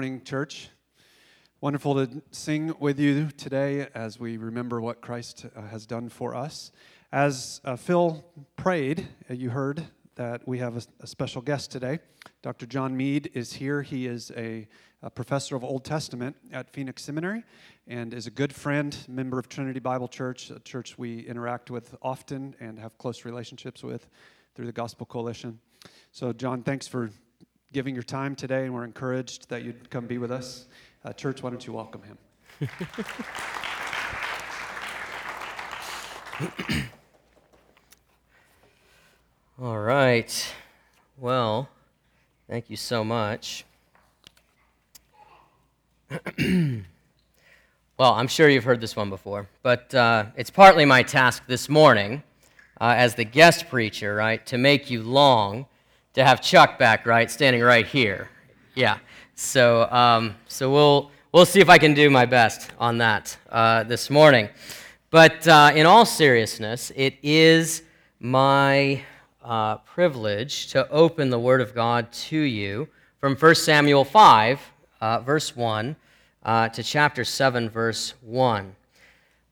Morning, church. Wonderful to sing with you today as we remember what Christ uh, has done for us. As uh, Phil prayed, uh, you heard that we have a, a, special guest today. Dr. John Meade is here. He is a, a, professor of Old Testament at Phoenix Seminary and is a good friend, member of Trinity Bible Church, a church we interact with often and have close relationships with through the Gospel Coalition. So, John, thanks for giving your time today, and we're encouraged that you'd come be with us. Uh, church, why don't you welcome him? All right. Well, thank you so much. well, I'm sure you've heard this one before, but uh, it's partly my task this morning uh, as the guest preacher, right, to make you long to have Chuck back, right, standing right here. Yeah. So, um, so we'll we'll see if I can do my best on that uh, this morning. But uh, in all seriousness, it is my uh, privilege to open the Word of God to you from 1 Samuel 5, uh, verse 1, uh, to chapter 7, verse 1.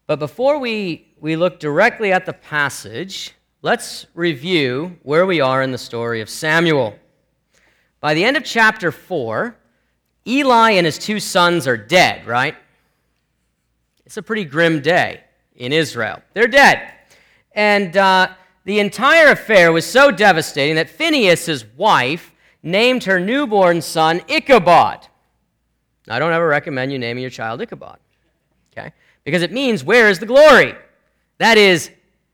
But before we, we look directly at the passage, let's review where we are in the story of Samuel. By the end of chapter 4, Eli and his two sons are dead, right? It's a pretty grim day in Israel. They're dead. And uh, the entire affair was so devastating that Phinehas' wife named her newborn son Ichabod. I don't ever recommend you naming your child Ichabod, okay? Because it means, where is the glory? That is,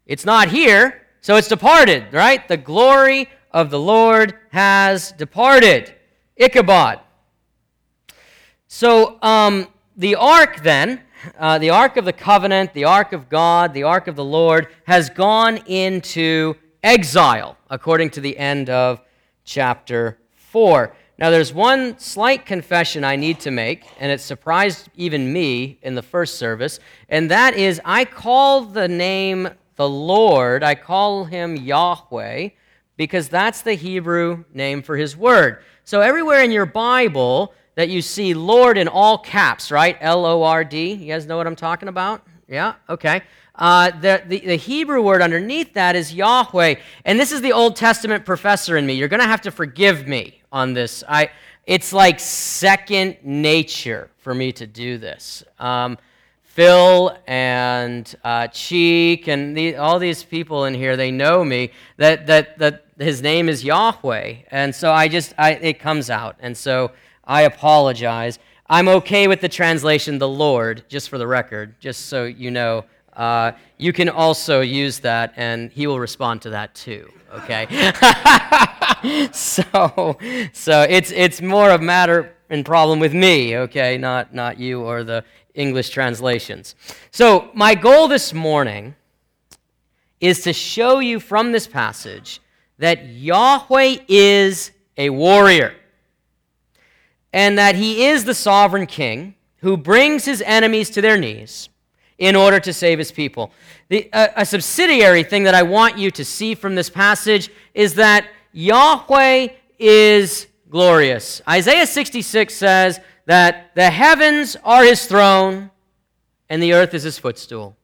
it's not here, so it's departed, right? The glory of the Lord has departed. Ichabod. So um, the ark, then, uh, the ark of the covenant, the ark of God, the ark of the Lord, has gone into exile, according to the end of chapter 4. Now, there's one slight confession I need to make, and it surprised even me in the first service, and that is I call the name the Lord, I call him Yahweh because that's the Hebrew name for his word. So everywhere in your Bible that you see Lord in all caps, right? L O R D. You guys know what I'm talking about? Yeah? Okay. Uh, the, the, the, Hebrew word underneath that is Yahweh. And this is the Old Testament professor in me. You're going to have to forgive me on this. I, it's like second nature for me to do this. Um, Phil and uh, Cheek and the, all these people in here, they know me, that, that, that his name is Yahweh. And so I just, I, it comes out. And so I apologize. I'm okay with the translation, the Lord, just for the record, just so you know. Uh, you can also use that, and he will respond to that too. Okay. so, so it's it's more of a matter and problem with me. Okay, not not you or the English translations. So, my goal this morning is to show you from this passage that Yahweh is a warrior and that he is the sovereign king who brings his enemies to their knees in order to save his people. The, a subsidiary thing that I want you to see from this passage is that Yahweh is glorious. Isaiah 66 says, that the heavens are his throne and the earth is his footstool.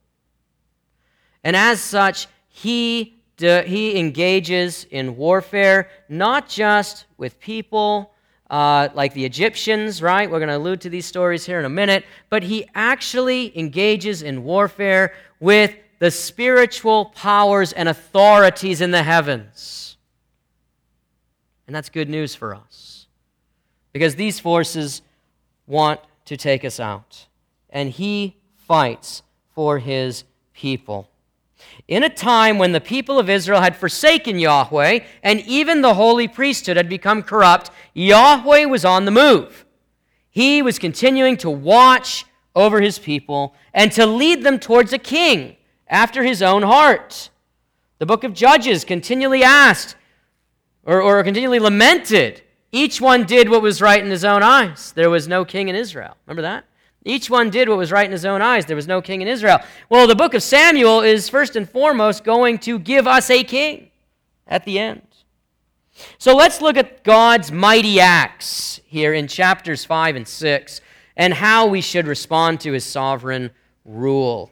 And as such, he, he engages in warfare, not just with people uh, like the Egyptians, right? We're going to allude to these stories here in a minute, but he actually engages in warfare with the spiritual powers and authorities in the heavens. And that's good news for us. Because these forces want to take us out. And he fights for his people. In a time when the people of Israel had forsaken Yahweh and even the holy priesthood had become corrupt, Yahweh was on the move. He was continuing to watch over his people and to lead them towards a king after his own heart. The book of Judges continually asked or, or continually lamented each one did what was right in his own eyes. There was no king in Israel. Remember that? Each one did what was right in his own eyes. There was no king in Israel. Well, the book of Samuel is first and foremost going to give us a king at the end. So let's look at God's mighty acts here in chapters 5 and 6 and how we should respond to his sovereign rule.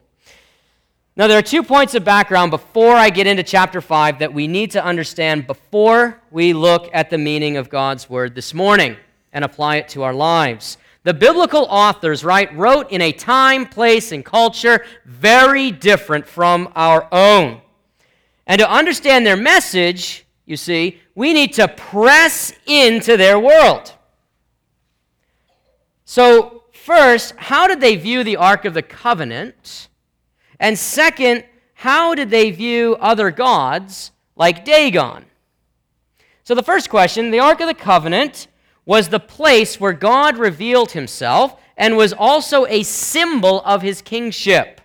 Now, there are two points of background before I get into chapter 5 that we need to understand before we look at the meaning of God's word this morning and apply it to our lives. The biblical authors, right, wrote in a time, place, and culture very different from our own. And to understand their message, you see, we need to press into their world. So, first, how did they view the Ark of the Covenant? And second, how did they view other gods like Dagon? So, the first question the Ark of the Covenant was the place where God revealed himself and was also a symbol of his kingship.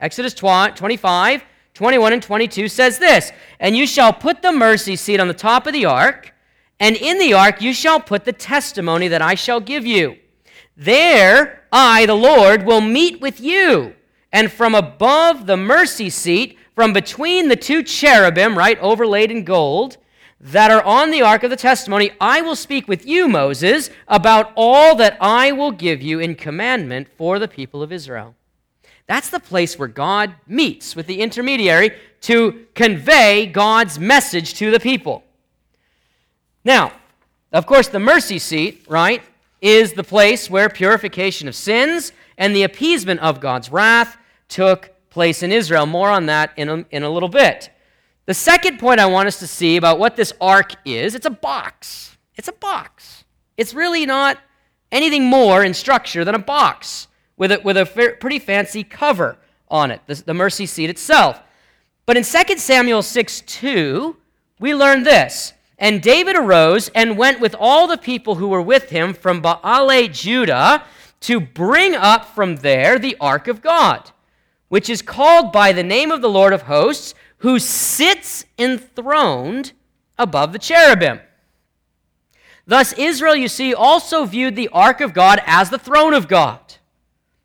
Exodus 25, 21, and 22 says this And you shall put the mercy seat on the top of the ark, and in the ark you shall put the testimony that I shall give you. There I, the Lord, will meet with you, and from above the mercy seat, from between the two cherubim, right, overlaid in gold, that are on the ark of the testimony, I will speak with you, Moses, about all that I will give you in commandment for the people of Israel. That's the place where God meets with the intermediary to convey God's message to the people. Now, of course, the mercy seat, right, is the place where purification of sins and the appeasement of God's wrath took place in Israel. More on that in a, in a little bit. The second point I want us to see about what this ark is it's a box. It's a box. It's really not anything more in structure than a box with a, with a pretty fancy cover on it, the, the mercy seat itself. But in 2 Samuel 6 2, we learn this. And David arose and went with all the people who were with him from Baale, Judah, to bring up from there the ark of God, which is called by the name of the Lord of hosts who sits enthroned above the cherubim. Thus, Israel, you see, also viewed the ark of God as the throne of God.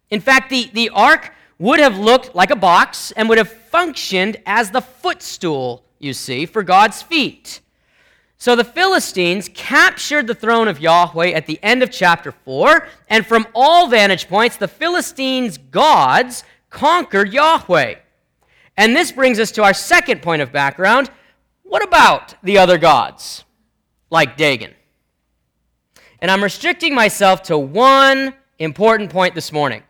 In fact, the, the ark would have looked like a box and would have functioned as the footstool, you see, for God's feet. So the Philistines captured the throne of Yahweh at the end of chapter 4, and from all vantage points, the Philistines' gods conquered Yahweh. And this brings us to our second point of background. What about the other gods, like Dagon? And I'm restricting myself to one important point this morning.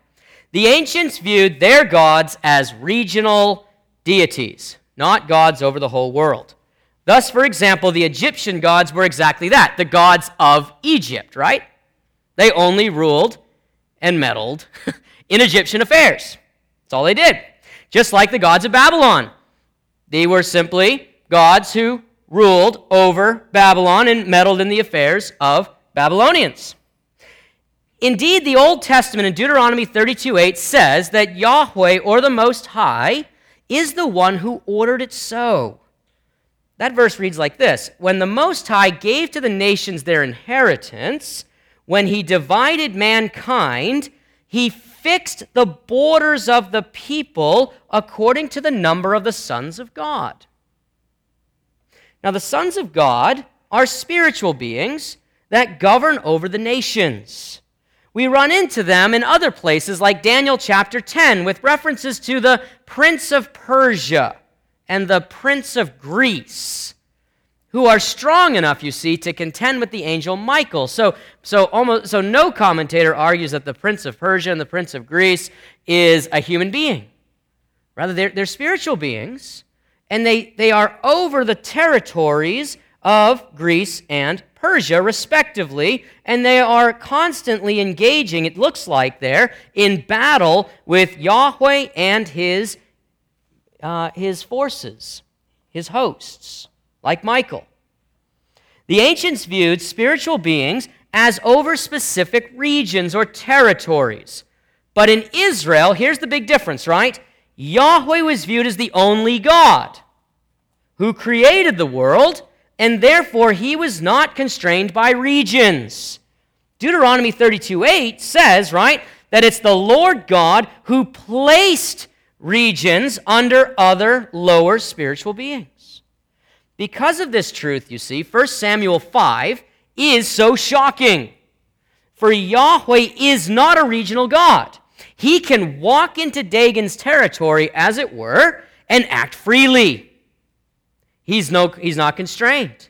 The ancients viewed their gods as regional deities, not gods over the whole world. Thus, for example, the Egyptian gods were exactly that the gods of Egypt, right? They only ruled and meddled in Egyptian affairs. That's all they did just like the gods of Babylon. They were simply gods who ruled over Babylon and meddled in the affairs of Babylonians. Indeed, the Old Testament in Deuteronomy 32 8 says that Yahweh, or the Most High, is the one who ordered it so. That verse reads like this When the Most High gave to the nations their inheritance, when he divided mankind, he fixed the borders of the people according to the number of the sons of God. Now, the sons of God are spiritual beings that govern over the nations. We run into them in other places like Daniel chapter 10 with references to the prince of Persia and the prince of Greece who are strong enough, you see, to contend with the angel Michael. So, so, almost, so no commentator argues that the prince of Persia and the prince of Greece is a human being. Rather, they're, they're spiritual beings, and they, they are over the territories of Greece and Persia, respectively, and they are constantly engaging, it looks like there, in battle with Yahweh and his, uh, his forces, his hosts like Michael. The ancients viewed spiritual beings as over specific regions or territories. But in Israel, here's the big difference, right? Yahweh was viewed as the only God who created the world, and therefore he was not constrained by regions. Deuteronomy 32 8 says, right, that it's the Lord God who placed regions under other lower spiritual beings. Because of this truth, you see, 1 Samuel 5 is so shocking. For Yahweh is not a regional God. He can walk into Dagon's territory, as it were, and act freely. He's, no, he's not constrained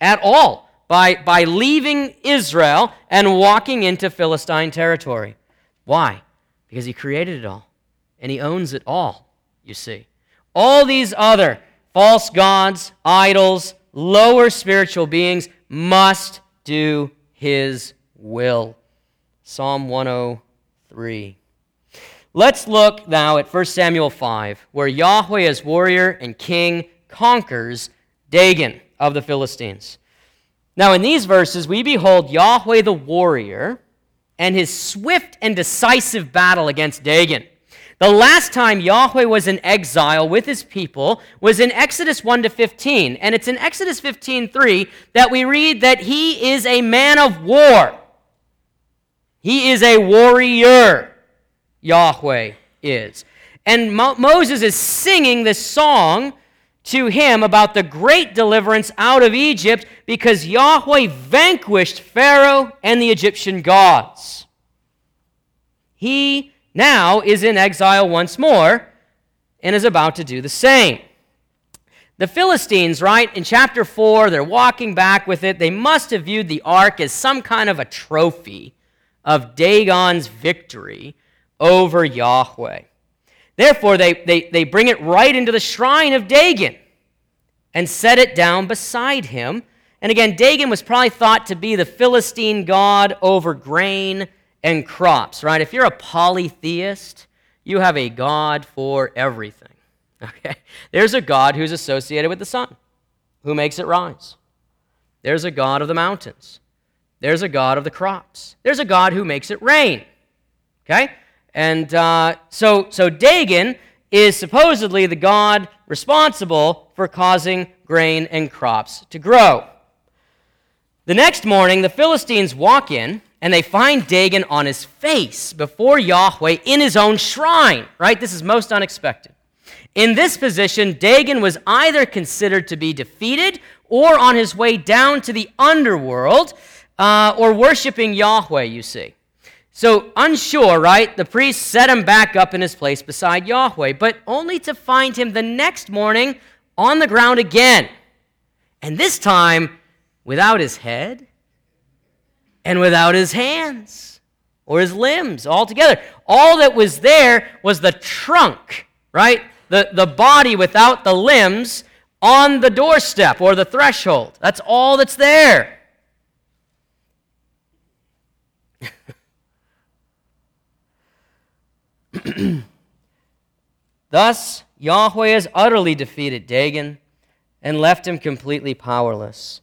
at all by, by leaving Israel and walking into Philistine territory. Why? Because he created it all and he owns it all, you see. All these other false gods, idols, lower spiritual beings must do his will. Psalm 103. Let's look now at 1 Samuel 5, where Yahweh as warrior and king conquers Dagon of the Philistines. Now, in these verses, we behold Yahweh the warrior and his swift and decisive battle against Dagon. The last time Yahweh was in exile with his people was in Exodus 1 to 15. And it's in Exodus 15 3 that we read that he is a man of war. He is a warrior, Yahweh is. And Mo- Moses is singing this song to him about the great deliverance out of Egypt because Yahweh vanquished Pharaoh and the Egyptian gods. He now is in exile once more and is about to do the same. The Philistines, right, in chapter 4, they're walking back with it. They must have viewed the ark as some kind of a trophy of Dagon's victory over Yahweh. Therefore, they, they, they bring it right into the shrine of Dagon and set it down beside him. And again, Dagon was probably thought to be the Philistine god over grain and crops, right? If you're a polytheist, you have a God for everything. Okay? There's a God who's associated with the sun, who makes it rise. There's a God of the mountains. There's a God of the crops. There's a God who makes it rain. Okay? And uh, so, so Dagon is supposedly the God responsible for causing grain and crops to grow. The next morning, the Philistines walk in and they find Dagon on his face before Yahweh in his own shrine, right? This is most unexpected. In this position, Dagon was either considered to be defeated or on his way down to the underworld uh, or worshiping Yahweh, you see. So, unsure, right? The priest set him back up in his place beside Yahweh, but only to find him the next morning on the ground again. And this time without his head and without his hands or his limbs altogether. All that was there was the trunk, right? The, the body without the limbs on the doorstep or the threshold. That's all that's there. Thus, Yahweh has utterly defeated Dagon and left him completely powerless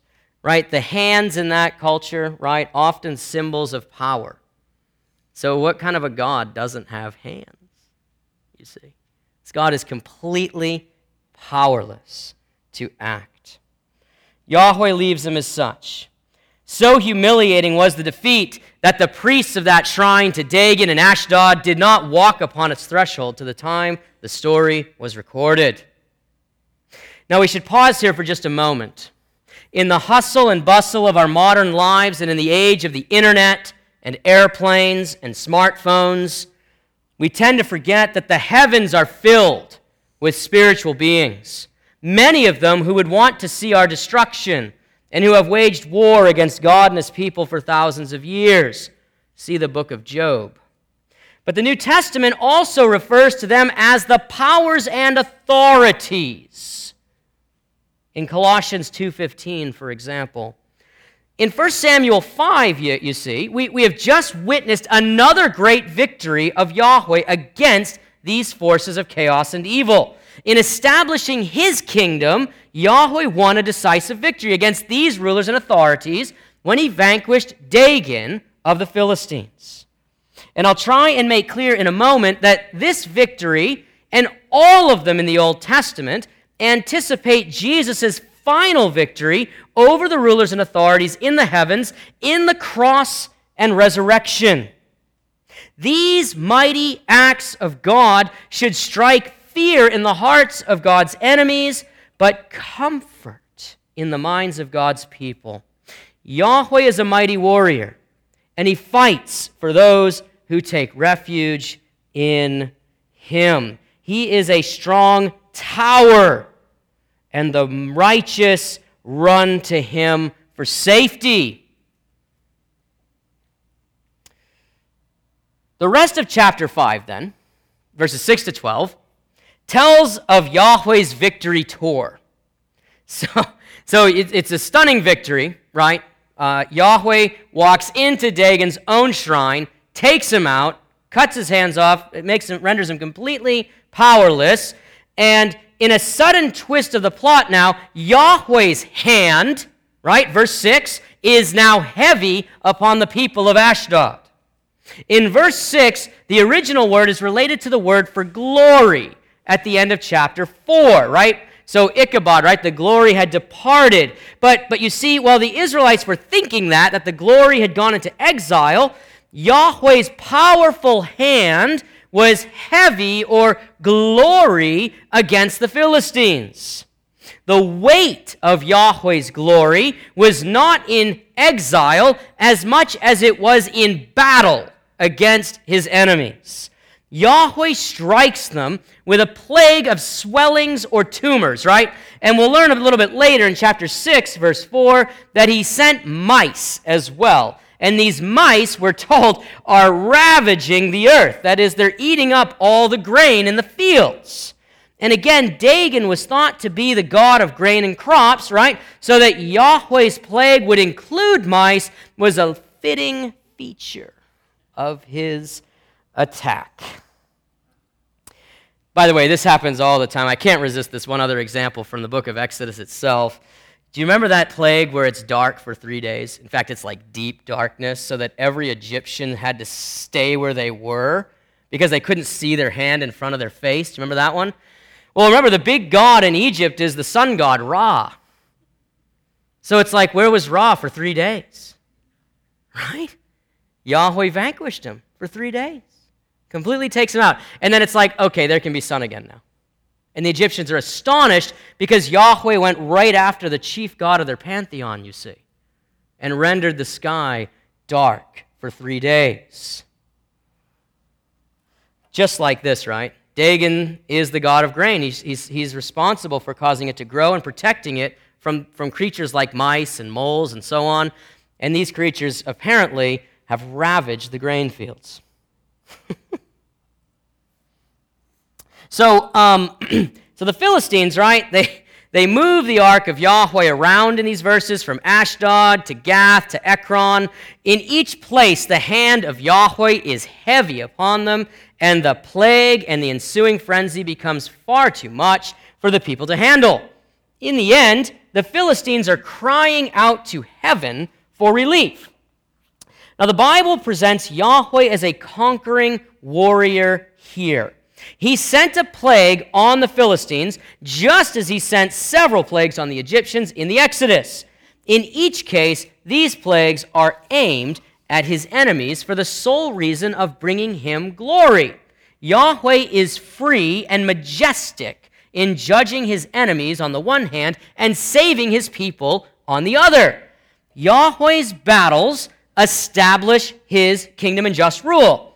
right? The hands in that culture, right, often symbols of power. So, what kind of a God doesn't have hands? You see, this God is completely powerless to act. Yahweh leaves him as such. So humiliating was the defeat that the priests of that shrine to Dagon and Ashdod did not walk upon its threshold to the time the story was recorded. Now, we should pause here for just a moment in the hustle and bustle of our modern lives and in the age of the internet and airplanes and smartphones, we tend to forget that the heavens are filled with spiritual beings, many of them who would want to see our destruction and who have waged war against God and his people for thousands of years. See the book of Job. But the New Testament also refers to them as the powers and authorities in Colossians 2:15, for example. In 1 Samuel 5, you, you see, we, we have just witnessed another great victory of Yahweh against these forces of chaos and evil. In establishing his kingdom, Yahweh won a decisive victory against these rulers and authorities when he vanquished Dagon of the Philistines. And I'll try and make clear in a moment that this victory, and all of them in the Old Testament, anticipate Jesus' final victory over the rulers and authorities in the heavens in the cross and resurrection. These mighty acts of God should strike fear in the hearts of God's enemies, but comfort in the minds of God's people. Yahweh is a mighty warrior, and he fights for those who take refuge in him. He is a strong tower, and the righteous run to him for safety. The rest of chapter 5, then, verses 6 to 12, tells of Yahweh's victory tour. So, so it, it's a stunning victory, right? Uh, Yahweh walks into Dagon's own shrine, takes him out, cuts his hands off, it makes him, renders him completely powerless, and in a sudden twist of the plot now, Yahweh's hand, right, verse 6, is now heavy upon the people of Ashdod. In verse 6, the original word is related to the word for glory at the end of chapter 4, right? So Ichabod, right? The glory had departed. But, but you see, while the Israelites were thinking that, that the glory had gone into exile, Yahweh's powerful hand was heavy or glory against the Philistines. The weight of Yahweh's glory was not in exile as much as it was in battle against his enemies. Yahweh strikes them with a plague of swellings or tumors, right? And we'll learn a little bit later in chapter 6, verse 4, that he sent mice as well. And these mice, we're told, are ravaging the earth. That is, they're eating up all the grain in the fields. And again, Dagon was thought to be the god of grain and crops, right? So that Yahweh's plague would include mice was a fitting feature of his attack. By the way, this happens all the time. I can't resist this one other example from the book of Exodus itself. Do you remember that plague where it's dark for three days? In fact, it's like deep darkness, so that every Egyptian had to stay where they were because they couldn't see their hand in front of their face. Do you remember that one? Well, remember, the big god in Egypt is the sun god, Ra. So it's like, where was Ra for three days? Right? Yahweh vanquished him for three days, completely takes him out. And then it's like, okay, there can be sun again now. And the Egyptians are astonished because Yahweh went right after the chief god of their pantheon, you see, and rendered the sky dark for three days. Just like this, right? Dagon is the god of grain. He's, he's, he's responsible for causing it to grow and protecting it from, from creatures like mice and moles and so on. And these creatures apparently have ravaged the grain fields. So, um, so the Philistines, right? They they move the ark of Yahweh around in these verses from Ashdod to Gath to Ekron. In each place, the hand of Yahweh is heavy upon them, and the plague and the ensuing frenzy becomes far too much for the people to handle. In the end, the Philistines are crying out to heaven for relief. Now, the Bible presents Yahweh as a conquering warrior here. He sent a plague on the Philistines, just as he sent several plagues on the Egyptians in the Exodus. In each case, these plagues are aimed at his enemies for the sole reason of bringing him glory. Yahweh is free and majestic in judging his enemies on the one hand and saving his people on the other. Yahweh's battles establish his kingdom and just rule.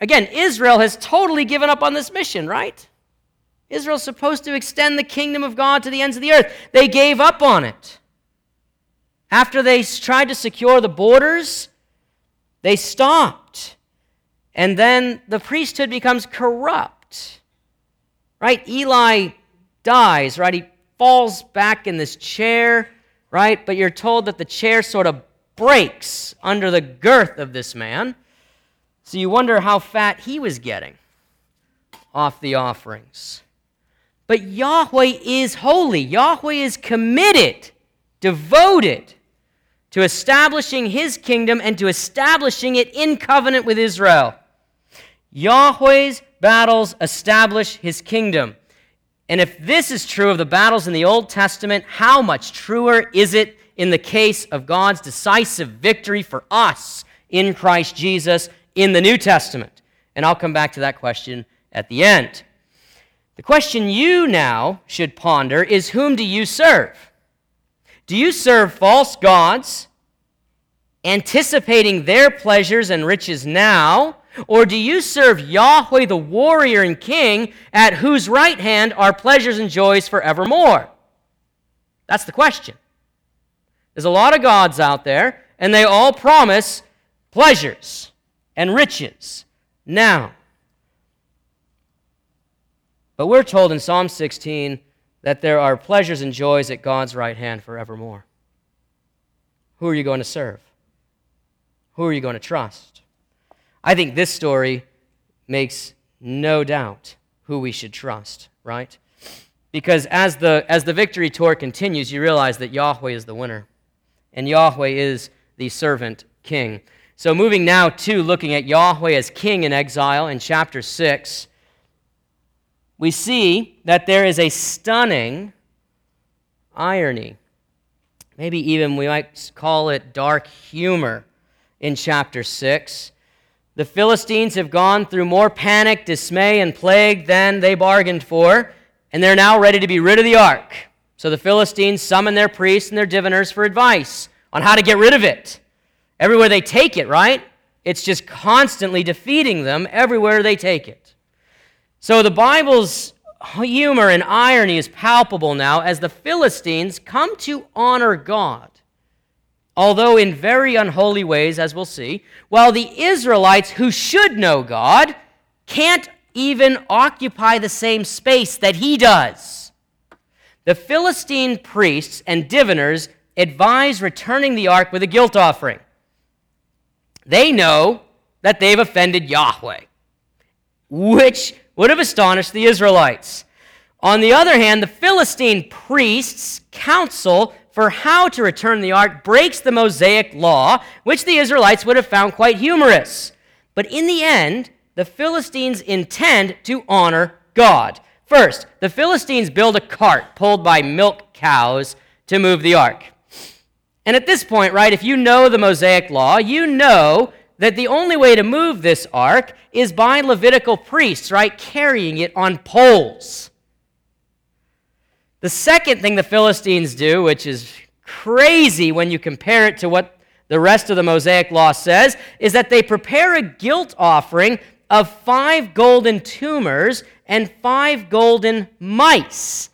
Again, Israel has totally given up on this mission, right? Israel's supposed to extend the kingdom of God to the ends of the earth. They gave up on it. After they tried to secure the borders, they stopped. And then the priesthood becomes corrupt. Right? Eli dies, right? He falls back in this chair, right? But you're told that the chair sort of breaks under the girth of this man. So you wonder how fat he was getting off the offerings. But Yahweh is holy. Yahweh is committed, devoted to establishing his kingdom and to establishing it in covenant with Israel. Yahweh's battles establish his kingdom. And if this is true of the battles in the Old Testament, how much truer is it in the case of God's decisive victory for us in Christ Jesus in the New Testament? And I'll come back to that question at the end. The question you now should ponder is whom do you serve? Do you serve false gods, anticipating their pleasures and riches now? Or do you serve Yahweh the warrior and king, at whose right hand are pleasures and joys forevermore? That's the question. There's a lot of gods out there, and they all promise pleasures and riches now. But we're told in Psalm 16 that there are pleasures and joys at God's right hand forevermore. Who are you going to serve? Who are you going to trust? I think this story makes no doubt who we should trust, right? Because as the, as the victory tour continues, you realize that Yahweh is the winner, and Yahweh is the servant king. So, moving now to looking at Yahweh as king in exile in chapter 6, we see that there is a stunning irony. Maybe even we might call it dark humor in chapter 6. The Philistines have gone through more panic, dismay, and plague than they bargained for, and they're now ready to be rid of the ark. So the Philistines summon their priests and their diviners for advice on how to get rid of it. Everywhere they take it, right? It's just constantly defeating them everywhere they take it. So the Bible's humor and irony is palpable now as the Philistines come to honor God although in very unholy ways, as we'll see, while the Israelites, who should know God, can't even occupy the same space that he does. The Philistine priests and diviners advise returning the ark with a guilt offering. They know that they've offended Yahweh, which would have astonished the Israelites. On the other hand, the Philistine priests counsel for how to return the ark breaks the Mosaic law, which the Israelites would have found quite humorous. But in the end, the Philistines intend to honor God. First, the Philistines build a cart pulled by milk cows to move the ark. And at this point, right, if you know the Mosaic law, you know that the only way to move this ark is by Levitical priests, right, carrying it on poles. The second thing the Philistines do, which is crazy when you compare it to what the rest of the Mosaic law says, is that they prepare a guilt offering of five golden tumors and five golden mice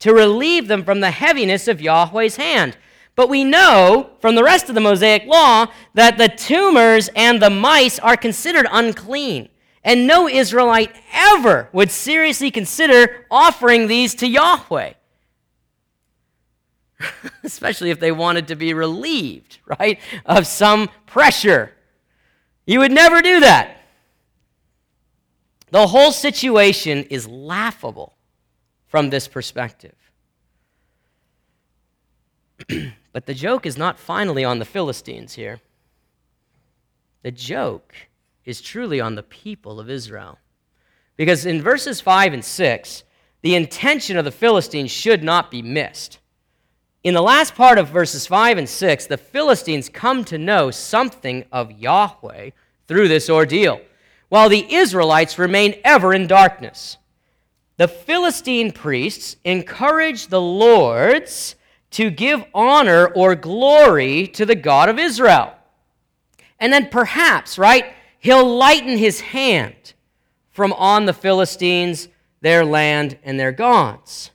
to relieve them from the heaviness of Yahweh's hand. But we know from the rest of the Mosaic law that the tumors and the mice are considered unclean. And no Israelite ever would seriously consider offering these to Yahweh. especially if they wanted to be relieved, right, of some pressure. You would never do that. The whole situation is laughable from this perspective. but the joke is not finally on the Philistines here. The joke is truly on the people of Israel. Because in verses 5 and 6, the intention of the Philistines should not be missed. In the last part of verses 5 and 6, the Philistines come to know something of Yahweh through this ordeal, while the Israelites remain ever in darkness. The Philistine priests encourage the lords to give honor or glory to the God of Israel. And then perhaps, right, he'll lighten his hand from on the Philistines, their land, and their gods.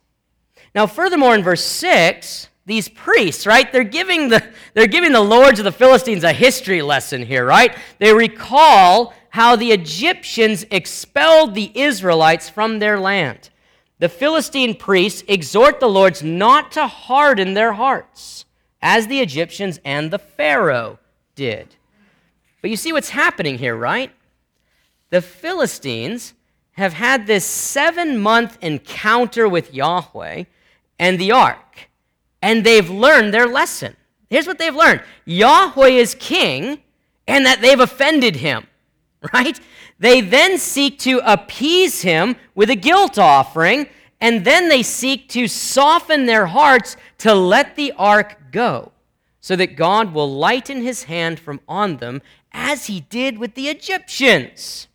Now, furthermore, in verse 6, these priests, right? They're giving the they're giving the lords of the Philistines a history lesson here, right? They recall how the Egyptians expelled the Israelites from their land. The Philistine priests exhort the lords not to harden their hearts, as the Egyptians and the Pharaoh did. But you see what's happening here, right? The Philistines have had this seven month encounter with Yahweh and the ark and they've learned their lesson. Here's what they've learned Yahweh is king, and that they've offended him, right? They then seek to appease him with a guilt offering, and then they seek to soften their hearts to let the ark go, so that God will lighten his hand from on them as he did with the Egyptians.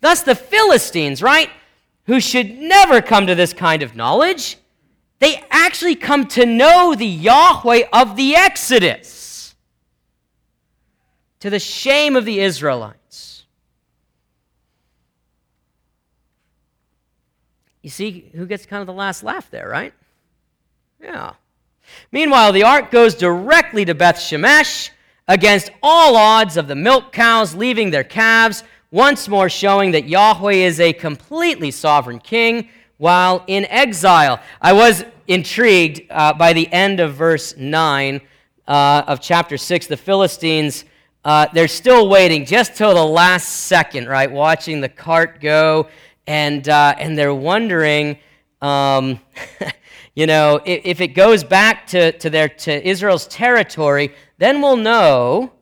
Thus, the Philistines, right, who should never come to this kind of knowledge, they actually come to know the Yahweh of the Exodus to the shame of the Israelites. You see who gets kind of the last laugh there, right? Yeah. Meanwhile, the ark goes directly to Beth Shemesh against all odds of the milk cows leaving their calves, once more showing that Yahweh is a completely sovereign king while in exile. I was intrigued uh, by the end of verse 9 uh, of chapter 6. The Philistines, uh, they're still waiting just till the last second, right? Watching the cart go, and, uh, and they're wondering. Um, you know, if, if, it goes back to, to, their, to Israel's territory, then we'll know.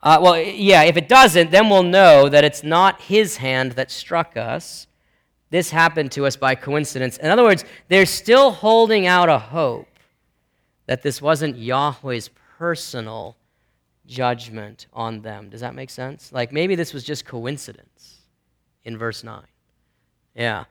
Uh, well, yeah, if it doesn't, then we'll know that it's not his hand that struck us. This happened to us by coincidence. In other words, they're still holding out a hope that this wasn't Yahweh's personal judgment on them. Does that make sense? Like maybe this was just coincidence in verse 9. Yeah.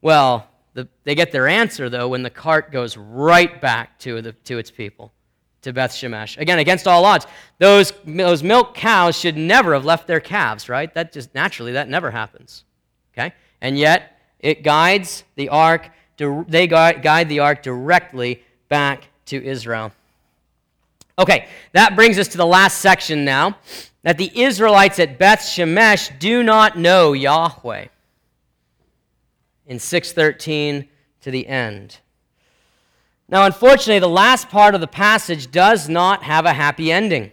Well, the, they get their answer, though, when the cart goes right back to, the, to its people, to Beth Shemesh. Again, against all odds. Those, those milk cows should never have left their calves, right? That just naturally, that never happens. Okay? And yet, it guides the ark, they guide the ark directly back to Israel. Okay, that brings us to the last section now that the Israelites at Beth Shemesh do not know Yahweh in 613 to the end. Now, unfortunately, the last part of the passage does not have a happy ending.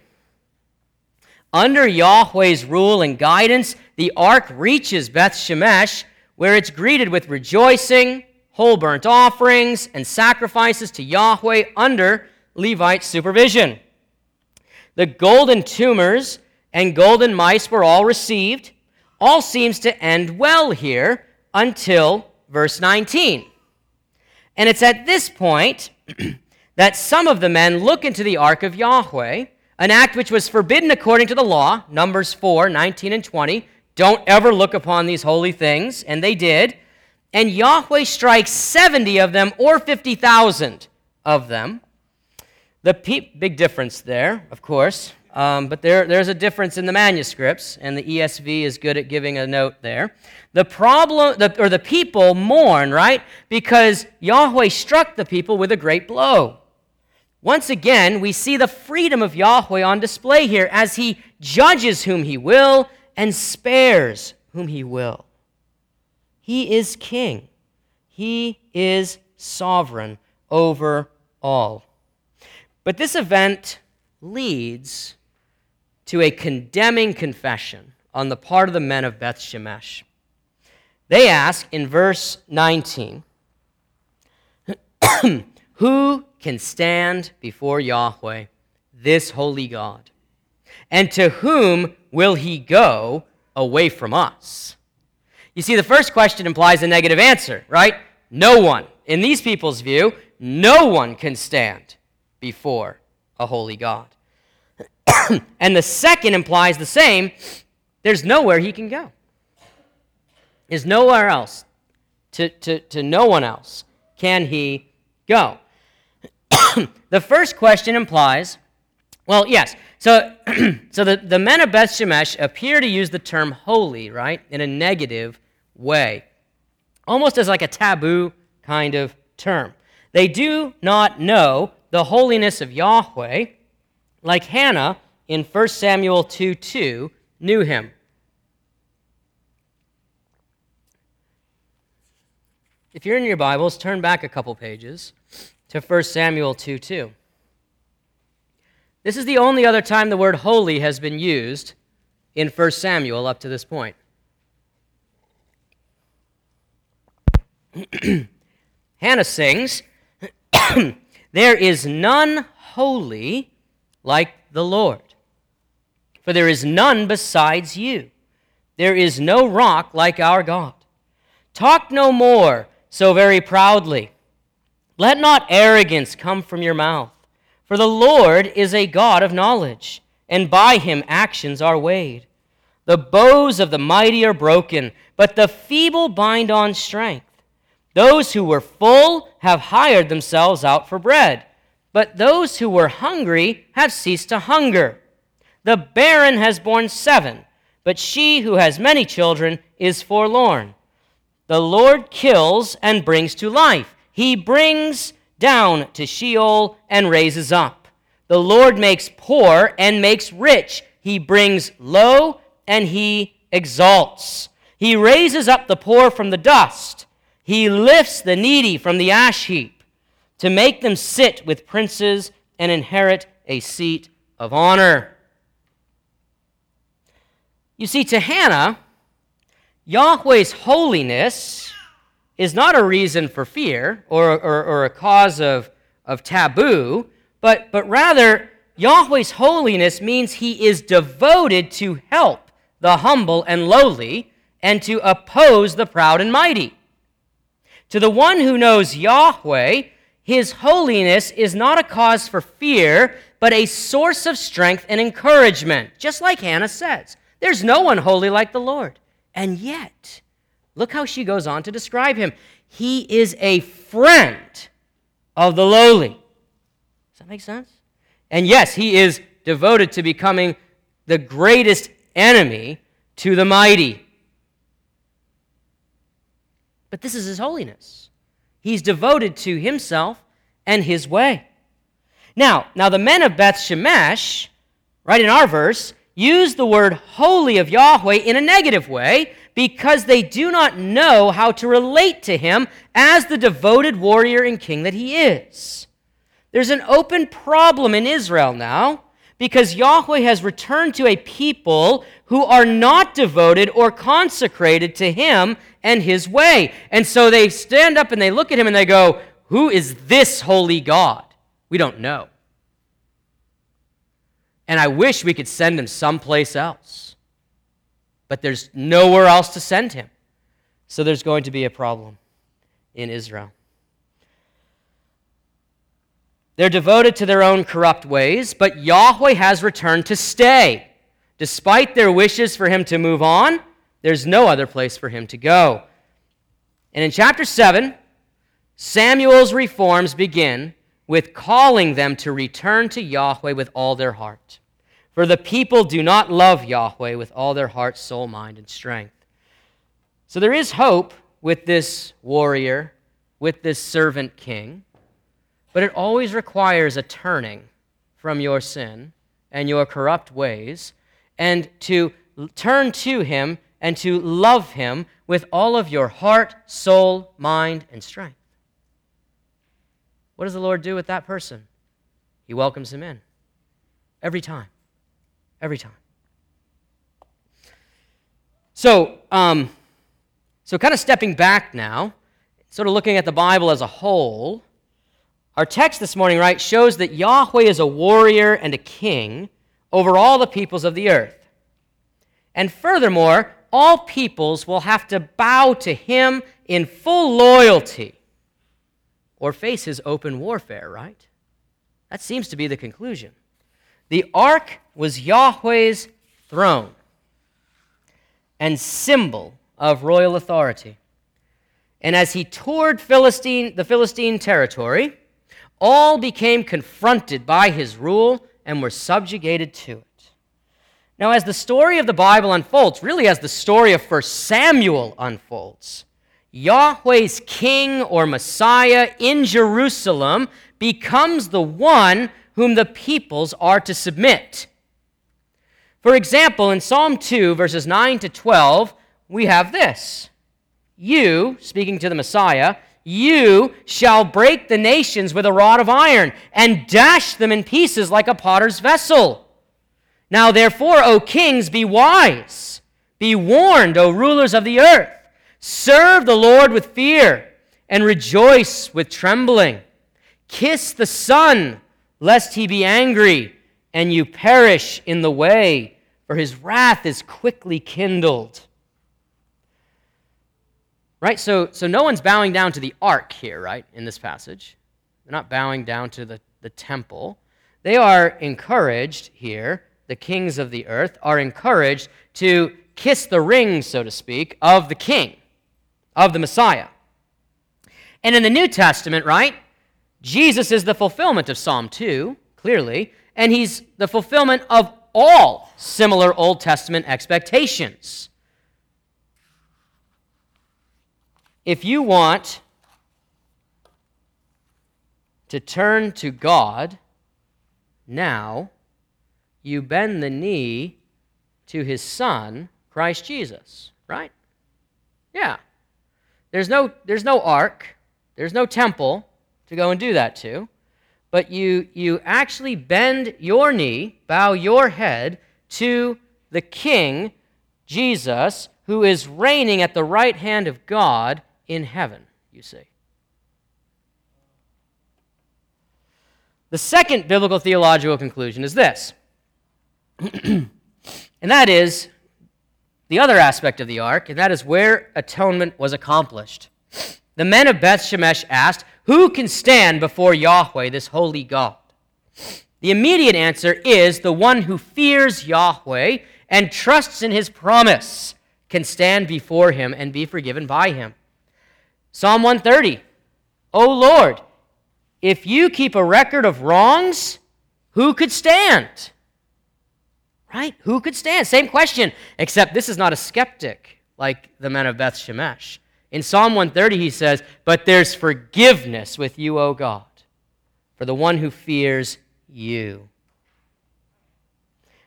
Under Yahweh's rule and guidance, the ark reaches Beth Shemesh, where it's greeted with rejoicing, whole burnt offerings, and sacrifices to Yahweh under Levite supervision. The golden tumors and golden mice were all received. All seems to end well here until verse 19. And it's at this point that some of the men look into the ark of Yahweh, an act which was forbidden according to the law, Numbers 4 19 and 20. Don't ever look upon these holy things. And they did. And Yahweh strikes 70 of them or 50,000 of them. The pe- big difference there, of course. Um, but there, there's a difference in the manuscripts, and the ESV is good at giving a note there. The problem, the, or the people mourn, right? Because Yahweh struck the people with a great blow. Once again, we see the freedom of Yahweh on display here as he judges whom he will and spares whom he will. He is king, he is sovereign over all. But this event leads to a condemning confession on the part of the men of Beth Shemesh. They ask in verse 19, Who can stand before Yahweh, this holy God? And to whom will he go away from us? You see, the first question implies a negative answer, right? No one. In these people's view, no one can stand before a holy God. and the second implies the same there's nowhere he can go. There's nowhere else. To, to, to no one else can he go. the first question implies, well, yes. So, so the, the men of Beth Shemesh appear to use the term holy, right, in a negative way, almost as like a taboo kind of term. They do not know the holiness of Yahweh, like Hannah in 1 Samuel 2 2 knew him. If you're in your Bibles, turn back a couple pages to 1 Samuel 2 2. This is the only other time the word holy has been used in 1 Samuel up to this point. Hannah sings, There is none holy like the Lord. For there is none besides you. There is no rock like our God. Talk no more so very proudly. Let not arrogance come from your mouth. For the Lord is a God of knowledge, and by him actions are weighed. The bows of the mighty are broken, but the feeble bind on strength. Those who were full have hired themselves out for bread, but those who were hungry have ceased to hunger. The barren has borne seven, but she who has many children is forlorn. The Lord kills and brings to life. He brings down to Sheol and raises up. The Lord makes poor and makes rich. He brings low and he exalts. He raises up the poor from the dust. He lifts the needy from the ash heap to make them sit with princes and inherit a seat of honor. You see, to Hannah, Yahweh's holiness is not a reason for fear or, or, or a cause of, of taboo, but, but rather, Yahweh's holiness means he is devoted to help the humble and lowly and to oppose the proud and mighty. To the one who knows Yahweh, his holiness is not a cause for fear, but a source of strength and encouragement, just like Hannah says. There's no one holy like the Lord. And yet, look how she goes on to describe him. He is a friend of the lowly. Does that make sense? And yes, he is devoted to becoming the greatest enemy to the mighty. But this is his holiness. He's devoted to himself and his way. Now, now the men of Beth Shemesh, right in our verse, use the word holy of Yahweh in a negative way because they do not know how to relate to him as the devoted warrior and king that he is. There's an open problem in Israel now because Yahweh has returned to a people who are not devoted or consecrated to him and his way. And so they stand up and they look at him and they go, Who is this holy God? We don't know. And I wish we could send him someplace else. But there's nowhere else to send him. So there's going to be a problem in Israel. They're devoted to their own corrupt ways, but Yahweh has returned to stay. Despite their wishes for him to move on, there's no other place for him to go. And in chapter 7, Samuel's reforms begin with calling them to return to Yahweh with all their heart. For the people do not love Yahweh with all their heart, soul, mind, and strength. So there is hope with this warrior, with this servant king, but it always requires a turning from your sin and your corrupt ways and to turn to him and to love him with all of your heart, soul, mind, and strength. What does the Lord do with that person? He welcomes him in every time. Every time. So, um, so kind of stepping back now, sort of looking at the Bible as a whole, our text this morning, right, shows that Yahweh is a warrior and a king over all the peoples of the earth. And furthermore, all peoples will have to bow to him in full loyalty or face his open warfare, right? That seems to be the conclusion. The ark was Yahweh's throne and symbol of royal authority. And as he toured Philistine, the Philistine territory, all became confronted by his rule and were subjugated to it. Now, as the story of the Bible unfolds, really as the story of 1 Samuel unfolds, Yahweh's king or Messiah in Jerusalem becomes the one whom the peoples are to submit. For example, in Psalm 2, verses 9 to 12, we have this You, speaking to the Messiah, you shall break the nations with a rod of iron and dash them in pieces like a potter's vessel. Now, therefore, O kings, be wise. Be warned, O rulers of the earth. Serve the Lord with fear and rejoice with trembling. Kiss the Son lest he be angry and you perish in the way, for his wrath is quickly kindled. Right? So, so no one's bowing down to the ark here, right, in this passage. They're not bowing down to the, the temple. They are encouraged here, the kings of the earth are encouraged to kiss the ring, so to speak, of the king, of the Messiah. And in the New Testament, right, Jesus is the fulfillment of Psalm 2, clearly, and he's the fulfillment of all similar Old Testament expectations. If you want to turn to God, now you bend the knee to his son, Christ Jesus, right? Yeah. There's no, there's no ark, there's no temple to go and do that to, but you, you actually bend your knee, bow your head to the King, Jesus, who is reigning at the right hand of God in heaven, you see. The second biblical theological conclusion is this, and that is the other aspect of the ark, and that is where atonement was accomplished. The men of Beth Shemesh asked, Who can stand before Yahweh, this holy God? The immediate answer is the one who fears Yahweh and trusts in his promise can stand before him and be forgiven by him. Psalm 130 O Lord, if you keep a record of wrongs, who could stand? Right? Who could stand? Same question, except this is not a skeptic like the men of Beth Shemesh. In Psalm 130, he says, But there's forgiveness with you, O God, for the one who fears you.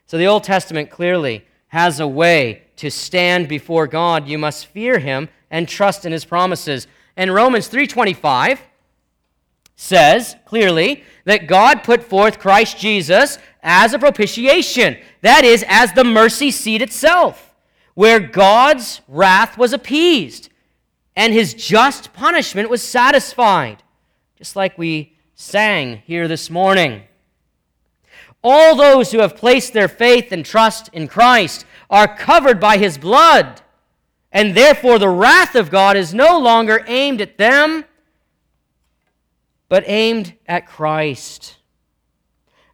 So the Old Testament clearly has a way to stand before God. You must fear him and trust in his promises. And Romans 3:25 says clearly that God put forth Christ Jesus as a propitiation, that is, as the mercy seat itself, where God's wrath was appeased and his just punishment was satisfied, just like we sang here this morning. All those who have placed their faith and trust in Christ are covered by his blood, and therefore the wrath of God is no longer aimed at them but aimed at Christ.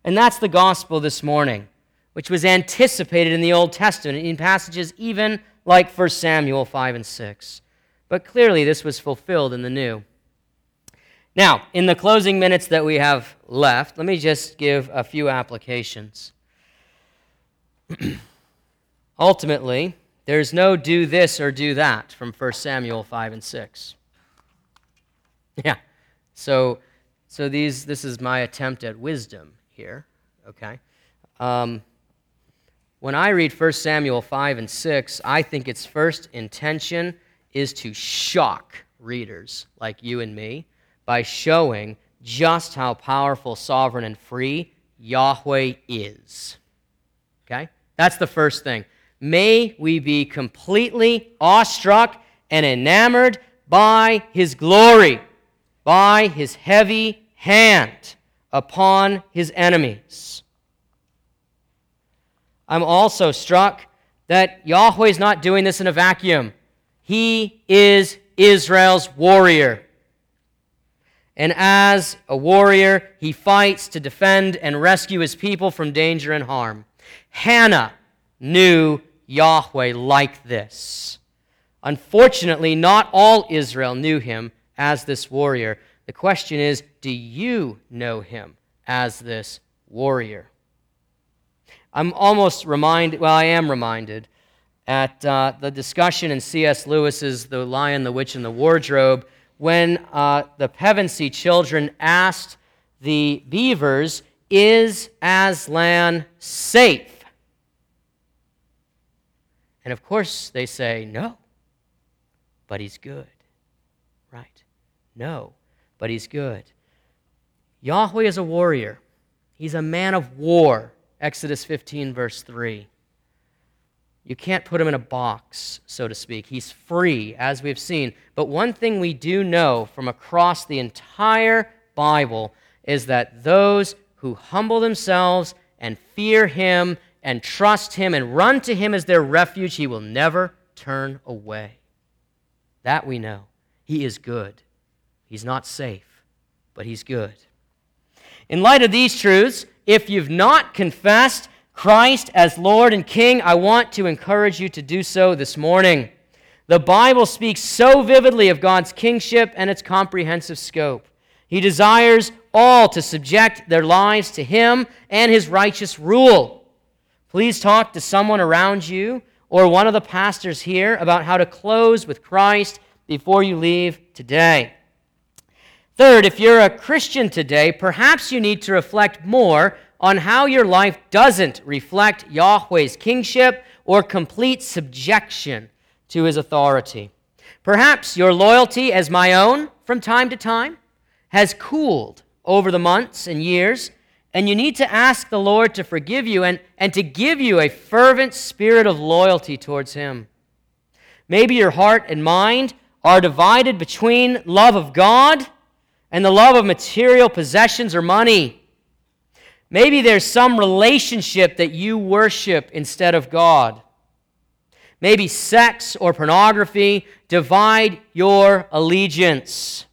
And that's the gospel this morning, which was anticipated in the Old Testament in passages even like 1 Samuel 5 and 6. But clearly, this was fulfilled in the New. Now, in the closing minutes that we have left, let me just give a few applications. Ultimately, there's no do this or do that from 1 Samuel 5 and 6. Yeah. So so these, this is my attempt at wisdom here, okay? Um, when I read 1 Samuel 5 and 6, I think its first intention is to shock readers like you and me by showing just how powerful, sovereign, and free Yahweh is. Okay? That's the first thing. May we be completely awestruck and enamored by his glory by his heavy hand upon his enemies. I'm also struck that Yahweh is not doing this in a vacuum. He is Israel's warrior. And as a warrior, he fights to defend and rescue his people from danger and harm. Hannah knew Yahweh like this. Unfortunately, not all Israel knew him as this warrior. The question is do you know him as this warrior? I'm almost reminded, well, I am reminded at uh, the discussion in C.S. Lewis's The Lion, the Witch, and the Wardrobe when uh, the Pevensey children asked the beavers, Is Aslan safe? And of course they say, No, but he's good. Right? No, but he's good. Yahweh is a warrior, he's a man of war. Exodus 15, verse 3. You can't put him in a box, so to speak. He's free, as we've seen. But one thing we do know from across the entire Bible is that those who humble themselves and fear him and trust him and run to him as their refuge, he will never turn away. That we know. He is good. He's not safe, but he's good. In light of these truths, if you've not confessed Christ as Lord and King, I want to encourage you to do so this morning. The Bible speaks so vividly of God's kingship and its comprehensive scope. He desires all to subject their lives to Him and His righteous rule. Please talk to someone around you or one of the pastors here about how to close with Christ before you leave today. Third, if you're a Christian today, perhaps you need to reflect more on how your life doesn't reflect Yahweh's kingship or complete subjection to his authority. Perhaps your loyalty, as my own from time to time, has cooled over the months and years, and you need to ask the Lord to forgive you and, and to give you a fervent spirit of loyalty towards him. Maybe your heart and mind are divided between love of God and the love of material possessions or money. Maybe there's some relationship that you worship instead of God. Maybe sex or pornography divide your allegiance.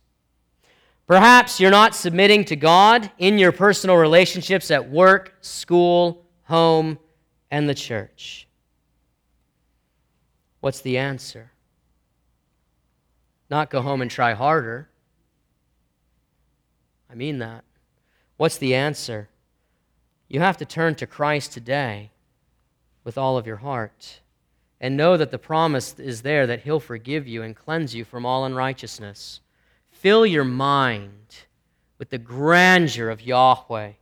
Perhaps you're not submitting to God in your personal relationships at work, school, home, and the church. What's the answer? Not go home and try harder. I mean that. What's the answer? You have to turn to Christ today with all of your heart and know that the promise is there that He'll forgive you and cleanse you from all unrighteousness. Fill your mind with the grandeur of Yahweh,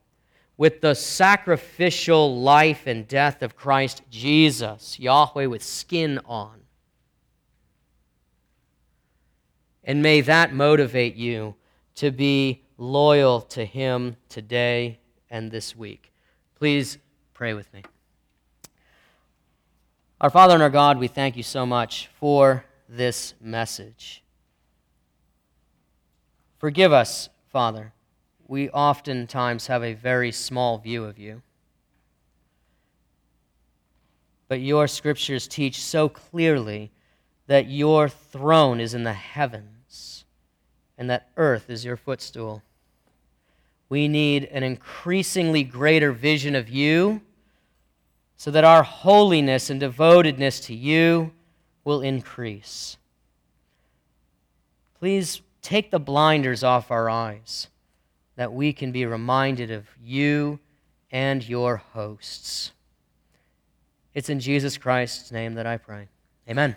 with the sacrificial life and death of Christ Jesus, Yahweh with skin on. And may that motivate you to be loyal to Him today and this week. Please pray with me. Our Father and our God, we thank you so much for this message. Forgive us, Father. We oftentimes have a very small view of you. But your scriptures teach so clearly that your throne is in the heavens and that earth is your footstool. We need an increasingly greater vision of you so that our holiness and devotedness to you will increase. Please take the blinders off our eyes that we can be reminded of you and your hosts. It's in Jesus Christ's name that I pray. Amen.